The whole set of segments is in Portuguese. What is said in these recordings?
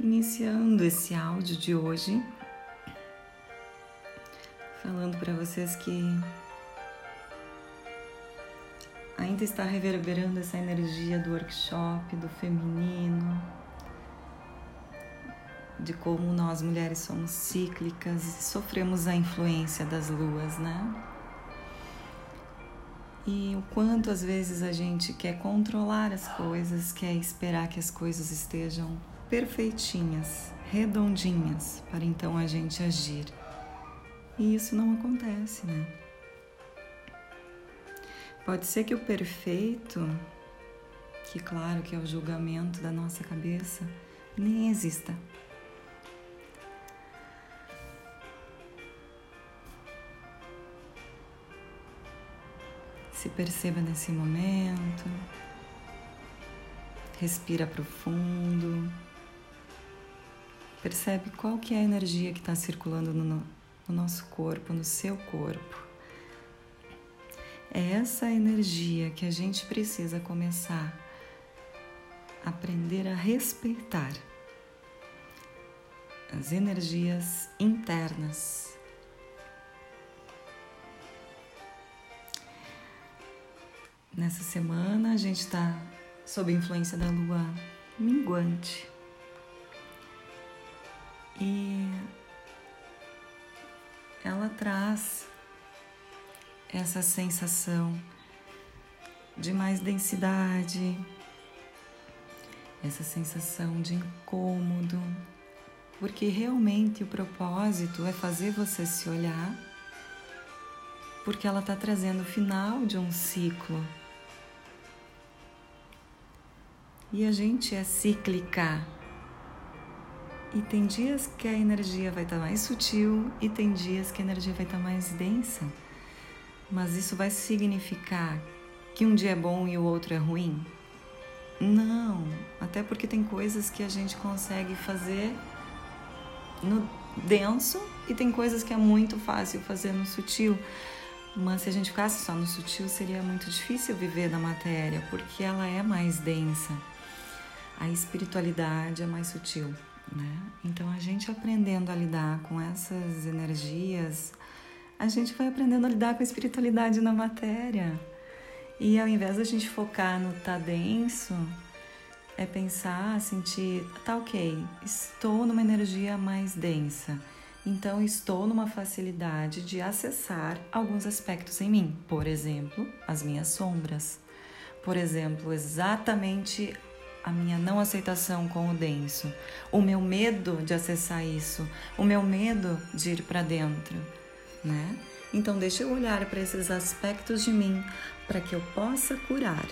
iniciando esse áudio de hoje, falando para vocês que ainda está reverberando essa energia do workshop, do feminino, de como nós mulheres somos cíclicas e sofremos a influência das luas, né? E o quanto às vezes a gente quer controlar as coisas, quer esperar que as coisas estejam perfeitinhas, redondinhas, para então a gente agir. E isso não acontece, né? Pode ser que o perfeito, que claro que é o julgamento da nossa cabeça, nem exista. Se perceba nesse momento, respira profundo. Percebe qual que é a energia que está circulando no, no nosso corpo, no seu corpo. É essa energia que a gente precisa começar a aprender a respeitar. As energias internas. Nessa semana a gente está sob influência da lua minguante. E ela traz essa sensação de mais densidade, essa sensação de incômodo, porque realmente o propósito é fazer você se olhar, porque ela está trazendo o final de um ciclo. E a gente é cíclica. E tem dias que a energia vai estar tá mais sutil e tem dias que a energia vai estar tá mais densa. Mas isso vai significar que um dia é bom e o outro é ruim? Não, até porque tem coisas que a gente consegue fazer no denso e tem coisas que é muito fácil fazer no sutil. Mas se a gente ficasse só no sutil, seria muito difícil viver na matéria, porque ela é mais densa. A espiritualidade é mais sutil né? Então a gente aprendendo a lidar com essas energias, a gente vai aprendendo a lidar com a espiritualidade na matéria. E ao invés da gente focar no tá denso, é pensar, sentir, tá ok, estou numa energia mais densa. Então estou numa facilidade de acessar alguns aspectos em mim, por exemplo, as minhas sombras. Por exemplo, exatamente a minha não aceitação com o denso, o meu medo de acessar isso, o meu medo de ir para dentro, né? Então deixa eu olhar para esses aspectos de mim para que eu possa curar.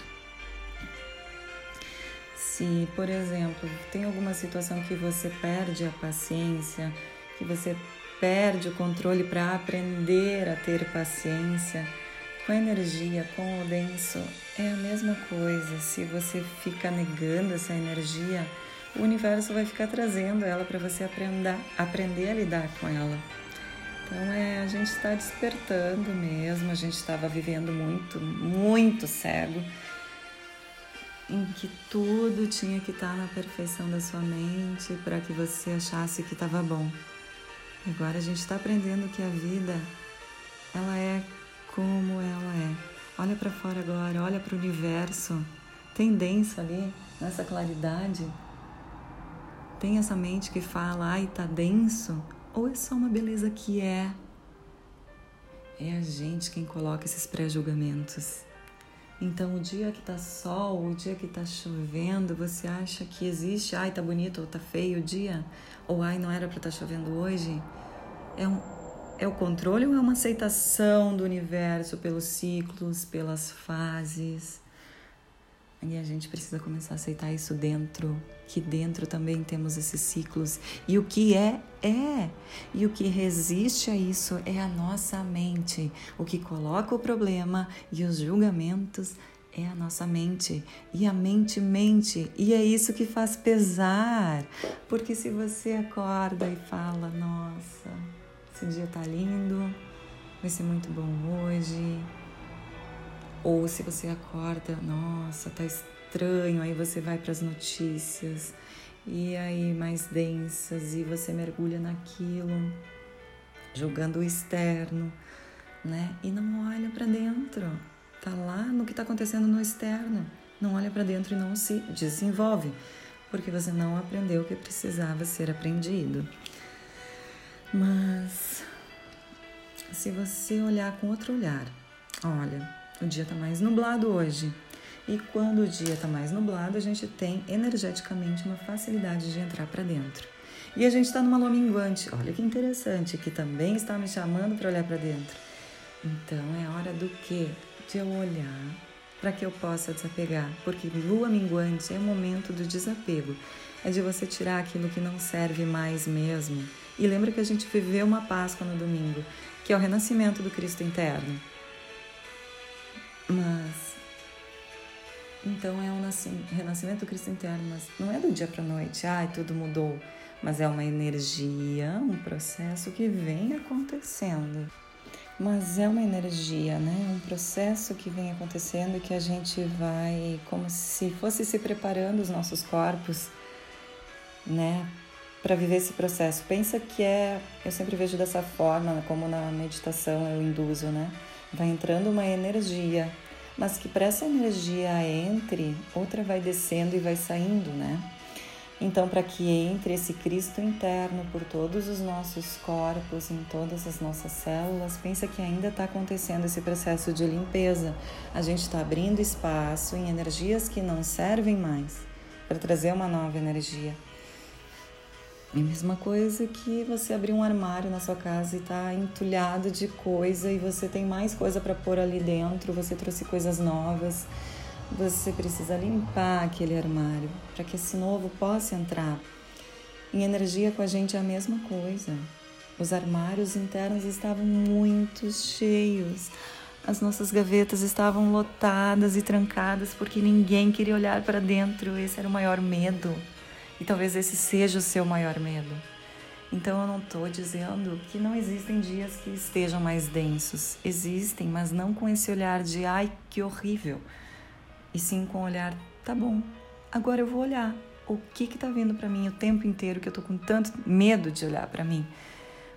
Se, por exemplo, tem alguma situação que você perde a paciência, que você perde o controle para aprender a ter paciência, com a energia, com o denso, é a mesma coisa. Se você fica negando essa energia, o universo vai ficar trazendo ela para você aprender, aprender a lidar com ela. Então é, a gente está despertando mesmo, a gente estava vivendo muito, muito cego, em que tudo tinha que estar tá na perfeição da sua mente para que você achasse que estava bom. Agora a gente está aprendendo que a vida ela é como ela é. Olha para fora agora, olha para o universo. Tem denso ali, nessa claridade? Tem essa mente que fala, ai, tá denso? Ou é só uma beleza que é? É a gente quem coloca esses pré-julgamentos. Então, o dia que tá sol, o dia que tá chovendo, você acha que existe, ai, tá bonito ou tá feio o dia? Ou ai, não era para estar tá chovendo hoje? É um, é o controle ou é uma aceitação do universo pelos ciclos, pelas fases? E a gente precisa começar a aceitar isso dentro, que dentro também temos esses ciclos. E o que é, é. E o que resiste a isso é a nossa mente. O que coloca o problema e os julgamentos é a nossa mente. E a mente mente. E é isso que faz pesar. Porque se você acorda e fala, nossa esse dia tá lindo, vai ser muito bom hoje. Ou se você acorda, nossa, tá estranho, aí você vai para as notícias e aí mais densas e você mergulha naquilo, julgando o externo, né? E não olha para dentro. Tá lá no que está acontecendo no externo. Não olha para dentro e não se desenvolve, porque você não aprendeu o que precisava ser aprendido. Mas se você olhar com outro olhar, olha, o dia está mais nublado hoje. E quando o dia está mais nublado, a gente tem energeticamente uma facilidade de entrar para dentro. E a gente está numa lua minguante, olha que interessante, que também está me chamando para olhar para dentro. Então é hora do que? De eu olhar para que eu possa desapegar, porque lua minguante é o momento do desapego, é de você tirar aquilo que não serve mais mesmo. E lembra que a gente viveu uma Páscoa no domingo, que é o renascimento do Cristo interno. Mas então é um renascimento do Cristo interno, mas não é do dia para noite, ai, tudo mudou, mas é uma energia, um processo que vem acontecendo. Mas é uma energia, né? Um processo que vem acontecendo e que a gente vai como se fosse se preparando os nossos corpos, né, para viver esse processo. Pensa que é, eu sempre vejo dessa forma, como na meditação eu induzo, né? Vai entrando uma energia mas que para essa energia entre, outra vai descendo e vai saindo, né? Então, para que entre esse Cristo interno por todos os nossos corpos, em todas as nossas células, pensa que ainda está acontecendo esse processo de limpeza. A gente está abrindo espaço em energias que não servem mais para trazer uma nova energia. É a mesma coisa que você abrir um armário na sua casa e tá entulhado de coisa e você tem mais coisa para pôr ali dentro, você trouxe coisas novas. Você precisa limpar aquele armário para que esse novo possa entrar. Em energia com a gente é a mesma coisa. Os armários internos estavam muito cheios. As nossas gavetas estavam lotadas e trancadas porque ninguém queria olhar para dentro. Esse era o maior medo. E talvez esse seja o seu maior medo. Então eu não estou dizendo que não existem dias que estejam mais densos. Existem, mas não com esse olhar de ai que horrível. E sim com o olhar, tá bom, agora eu vou olhar. O que está vindo para mim o tempo inteiro que eu estou com tanto medo de olhar para mim?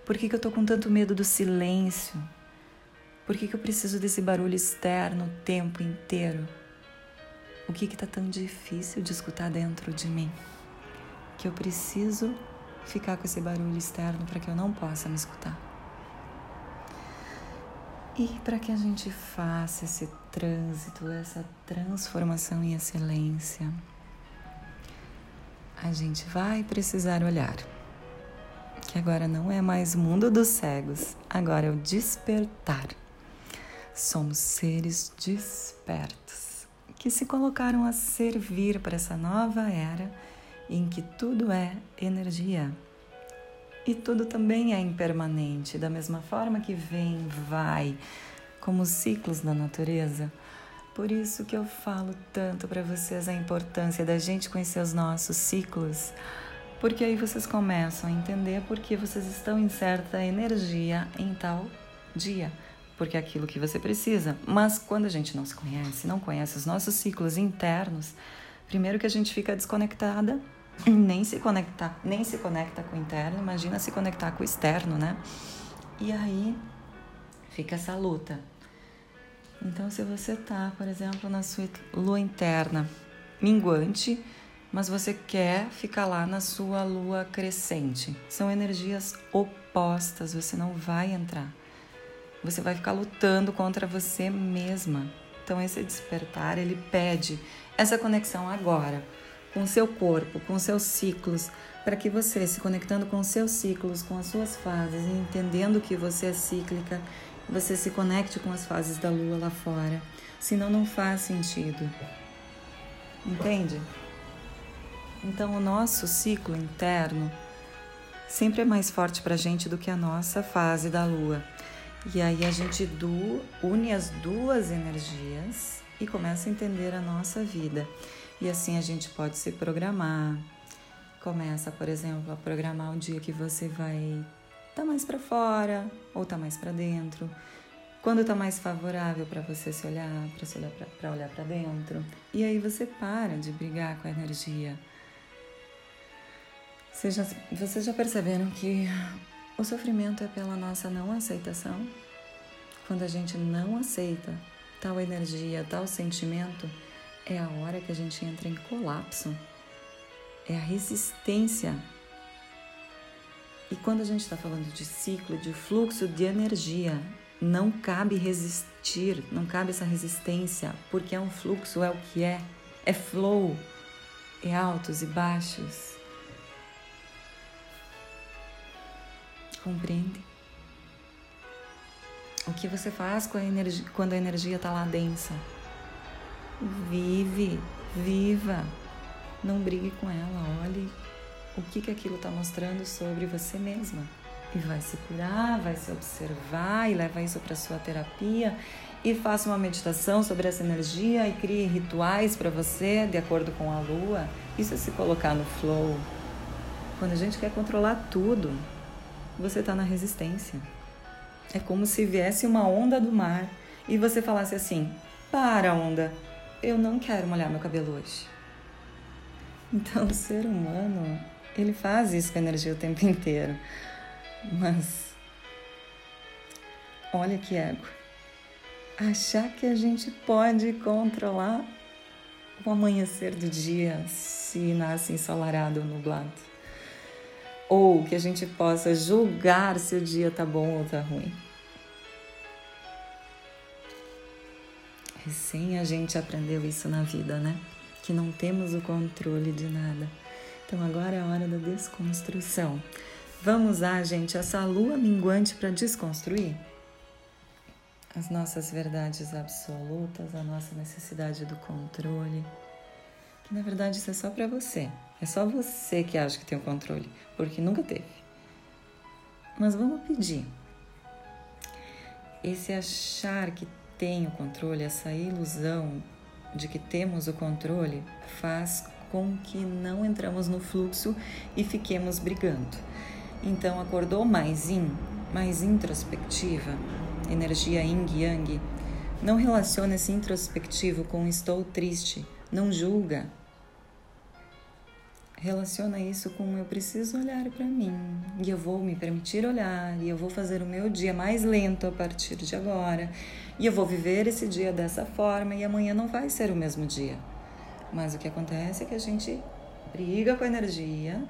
Por que, que eu estou com tanto medo do silêncio? Por que, que eu preciso desse barulho externo o tempo inteiro? O que está tão difícil de escutar dentro de mim? Que eu preciso ficar com esse barulho externo para que eu não possa me escutar. E para que a gente faça esse trânsito, essa transformação em excelência, a gente vai precisar olhar. Que agora não é mais mundo dos cegos, agora é o despertar. Somos seres despertos que se colocaram a servir para essa nova era em que tudo é energia. E tudo também é impermanente, da mesma forma que vem, vai, como os ciclos da natureza. Por isso que eu falo tanto para vocês a importância da gente conhecer os nossos ciclos, porque aí vocês começam a entender por que vocês estão em certa energia em tal dia, porque é aquilo que você precisa. Mas quando a gente não se conhece, não conhece os nossos ciclos internos, primeiro que a gente fica desconectada nem se conectar, nem se conecta com o interno, imagina se conectar com o externo, né? E aí fica essa luta. Então, se você tá, por exemplo, na sua lua interna minguante, mas você quer ficar lá na sua lua crescente, são energias opostas, você não vai entrar. Você vai ficar lutando contra você mesma. Então, esse despertar, ele pede essa conexão agora com seu corpo, com seus ciclos, para que você, se conectando com seus ciclos, com as suas fases, entendendo que você é cíclica, você se conecte com as fases da lua lá fora. Senão não faz sentido. Entende? Então o nosso ciclo interno sempre é mais forte para a gente do que a nossa fase da lua. E aí a gente une as duas energias e começa a entender a nossa vida. E assim a gente pode se programar. Começa, por exemplo, a programar o dia que você vai tá mais para fora ou tá mais para dentro. Quando tá mais favorável para você se olhar, para se olhar para olhar para dentro. E aí você para de brigar com a energia. Vocês já, vocês já perceberam que o sofrimento é pela nossa não aceitação? Quando a gente não aceita tal energia, tal sentimento, é a hora que a gente entra em colapso. É a resistência. E quando a gente está falando de ciclo, de fluxo de energia, não cabe resistir, não cabe essa resistência, porque é um fluxo, é o que é, é flow, é altos e baixos. Compreende? O que você faz com a energia, quando a energia está lá densa? Vive, viva. Não brigue com ela. Olhe o que, que aquilo está mostrando sobre você mesma. E vai se curar, vai se observar e leva isso para sua terapia e faça uma meditação sobre essa energia e crie rituais para você de acordo com a lua. Isso é se colocar no flow. Quando a gente quer controlar tudo, você está na resistência. É como se viesse uma onda do mar e você falasse assim: Para, onda, eu não quero molhar meu cabelo hoje. Então, o ser humano, ele faz isso com a energia o tempo inteiro. Mas, olha que ego. Achar que a gente pode controlar o amanhecer do dia se nasce ensolarado ou nublado. Ou que a gente possa julgar se o dia tá bom ou tá ruim. Recém a gente aprendeu isso na vida, né? Que não temos o controle de nada. Então agora é a hora da desconstrução. Vamos usar, gente, essa lua minguante para desconstruir as nossas verdades absolutas, a nossa necessidade do controle. Que na verdade isso é só para você. É só você que acha que tem o controle, porque nunca teve. Mas vamos pedir. Esse achar que tem o controle, essa ilusão de que temos o controle, faz com que não entramos no fluxo e fiquemos brigando. Então, acordou mais in, mais introspectiva, energia yin yang, não relaciona esse introspectivo com estou triste, não julga, relaciona isso com eu preciso olhar para mim e eu vou me permitir olhar e eu vou fazer o meu dia mais lento a partir de agora e eu vou viver esse dia dessa forma e amanhã não vai ser o mesmo dia. Mas o que acontece é que a gente briga com a energia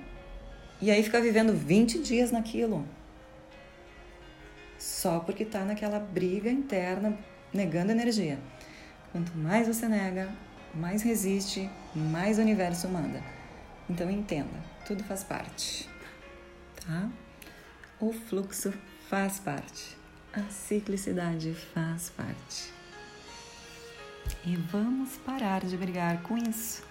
e aí fica vivendo 20 dias naquilo. Só porque está naquela briga interna negando energia. Quanto mais você nega, mais resiste, mais o universo manda. Então entenda, tudo faz parte, tá? O fluxo faz parte, a ciclicidade faz parte. E vamos parar de brigar com isso.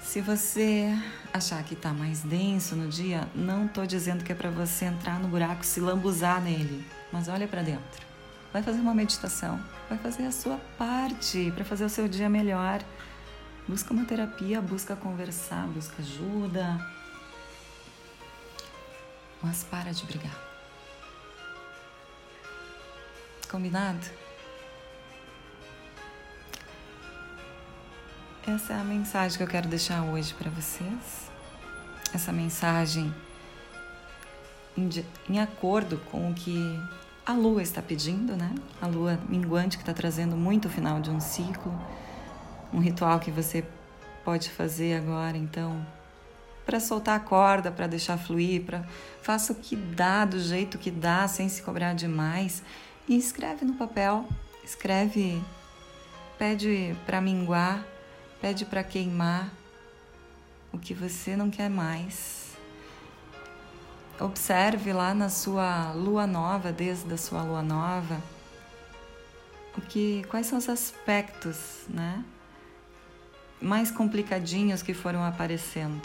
Se você achar que está mais denso no dia, não estou dizendo que é para você entrar no buraco, se lambuzar nele, mas olha para dentro. Vai fazer uma meditação, vai fazer a sua parte para fazer o seu dia melhor. Busca uma terapia, busca conversar, busca ajuda. Mas para de brigar. Combinado? Essa é a mensagem que eu quero deixar hoje para vocês. Essa mensagem em, acordo com o que a lua está pedindo, né? A lua minguante que está trazendo muito o final de um ciclo um ritual que você pode fazer agora, então, para soltar a corda, para deixar fluir, para faça o que dá do jeito que dá, sem se cobrar demais e escreve no papel, escreve, pede para minguar, pede para queimar o que você não quer mais. Observe lá na sua lua nova, desde a sua lua nova, o que, quais são os aspectos, né? mais complicadinhos que foram aparecendo.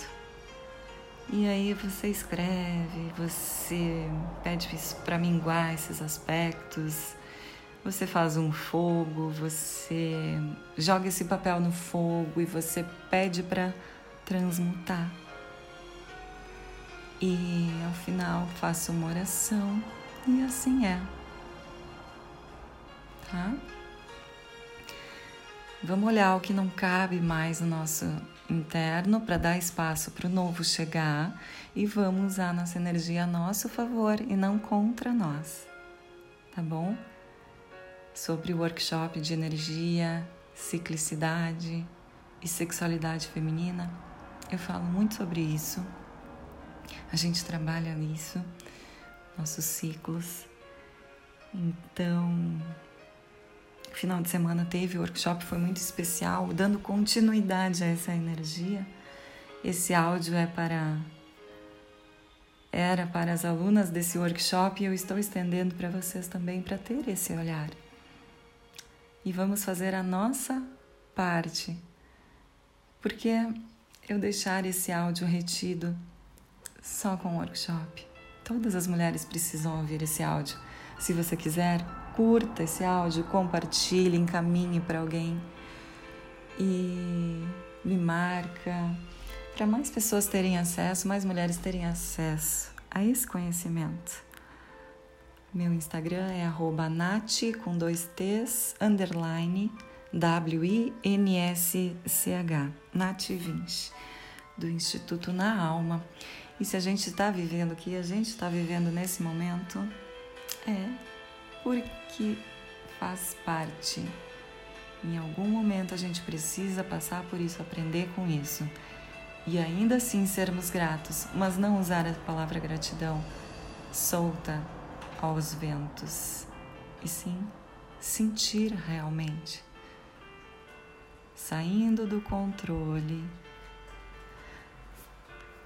E aí você escreve, você pede para minguar esses aspectos, você faz um fogo, você joga esse papel no fogo e você pede para transmutar. E ao final faço uma oração e assim é. Tá? Vamos olhar o que não cabe mais no nosso interno para dar espaço para o novo chegar e vamos usar nossa energia a nosso favor e não contra nós, tá bom? Sobre o workshop de energia, ciclicidade e sexualidade feminina, eu falo muito sobre isso. A gente trabalha isso, nossos ciclos. Então, final de semana teve o workshop, foi muito especial, dando continuidade a essa energia. Esse áudio é para era para as alunas desse workshop e eu estou estendendo para vocês também para ter esse olhar. E vamos fazer a nossa parte. Porque eu deixar esse áudio retido só com o workshop? Todas as mulheres precisam ouvir esse áudio. Se você quiser, curta esse áudio, compartilhe, encaminhe para alguém e me marca para mais pessoas terem acesso, mais mulheres terem acesso a esse conhecimento. Meu Instagram é arroba com dois T's, underline, W-I-N-S-C-H, Nat20, do Instituto Na Alma. E se a gente está vivendo o que a gente está vivendo nesse momento, é porque faz parte. Em algum momento a gente precisa passar por isso, aprender com isso. E ainda assim sermos gratos, mas não usar a palavra gratidão solta aos ventos, e sim sentir realmente. Saindo do controle,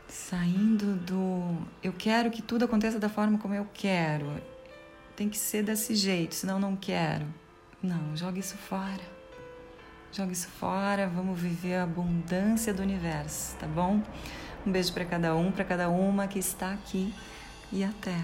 saindo do eu quero que tudo aconteça da forma como eu quero, tem que ser desse jeito, senão não quero. Não, joga isso fora. Joga isso fora, vamos viver a abundância do universo, tá bom? Um beijo para cada um, para cada uma que está aqui e até.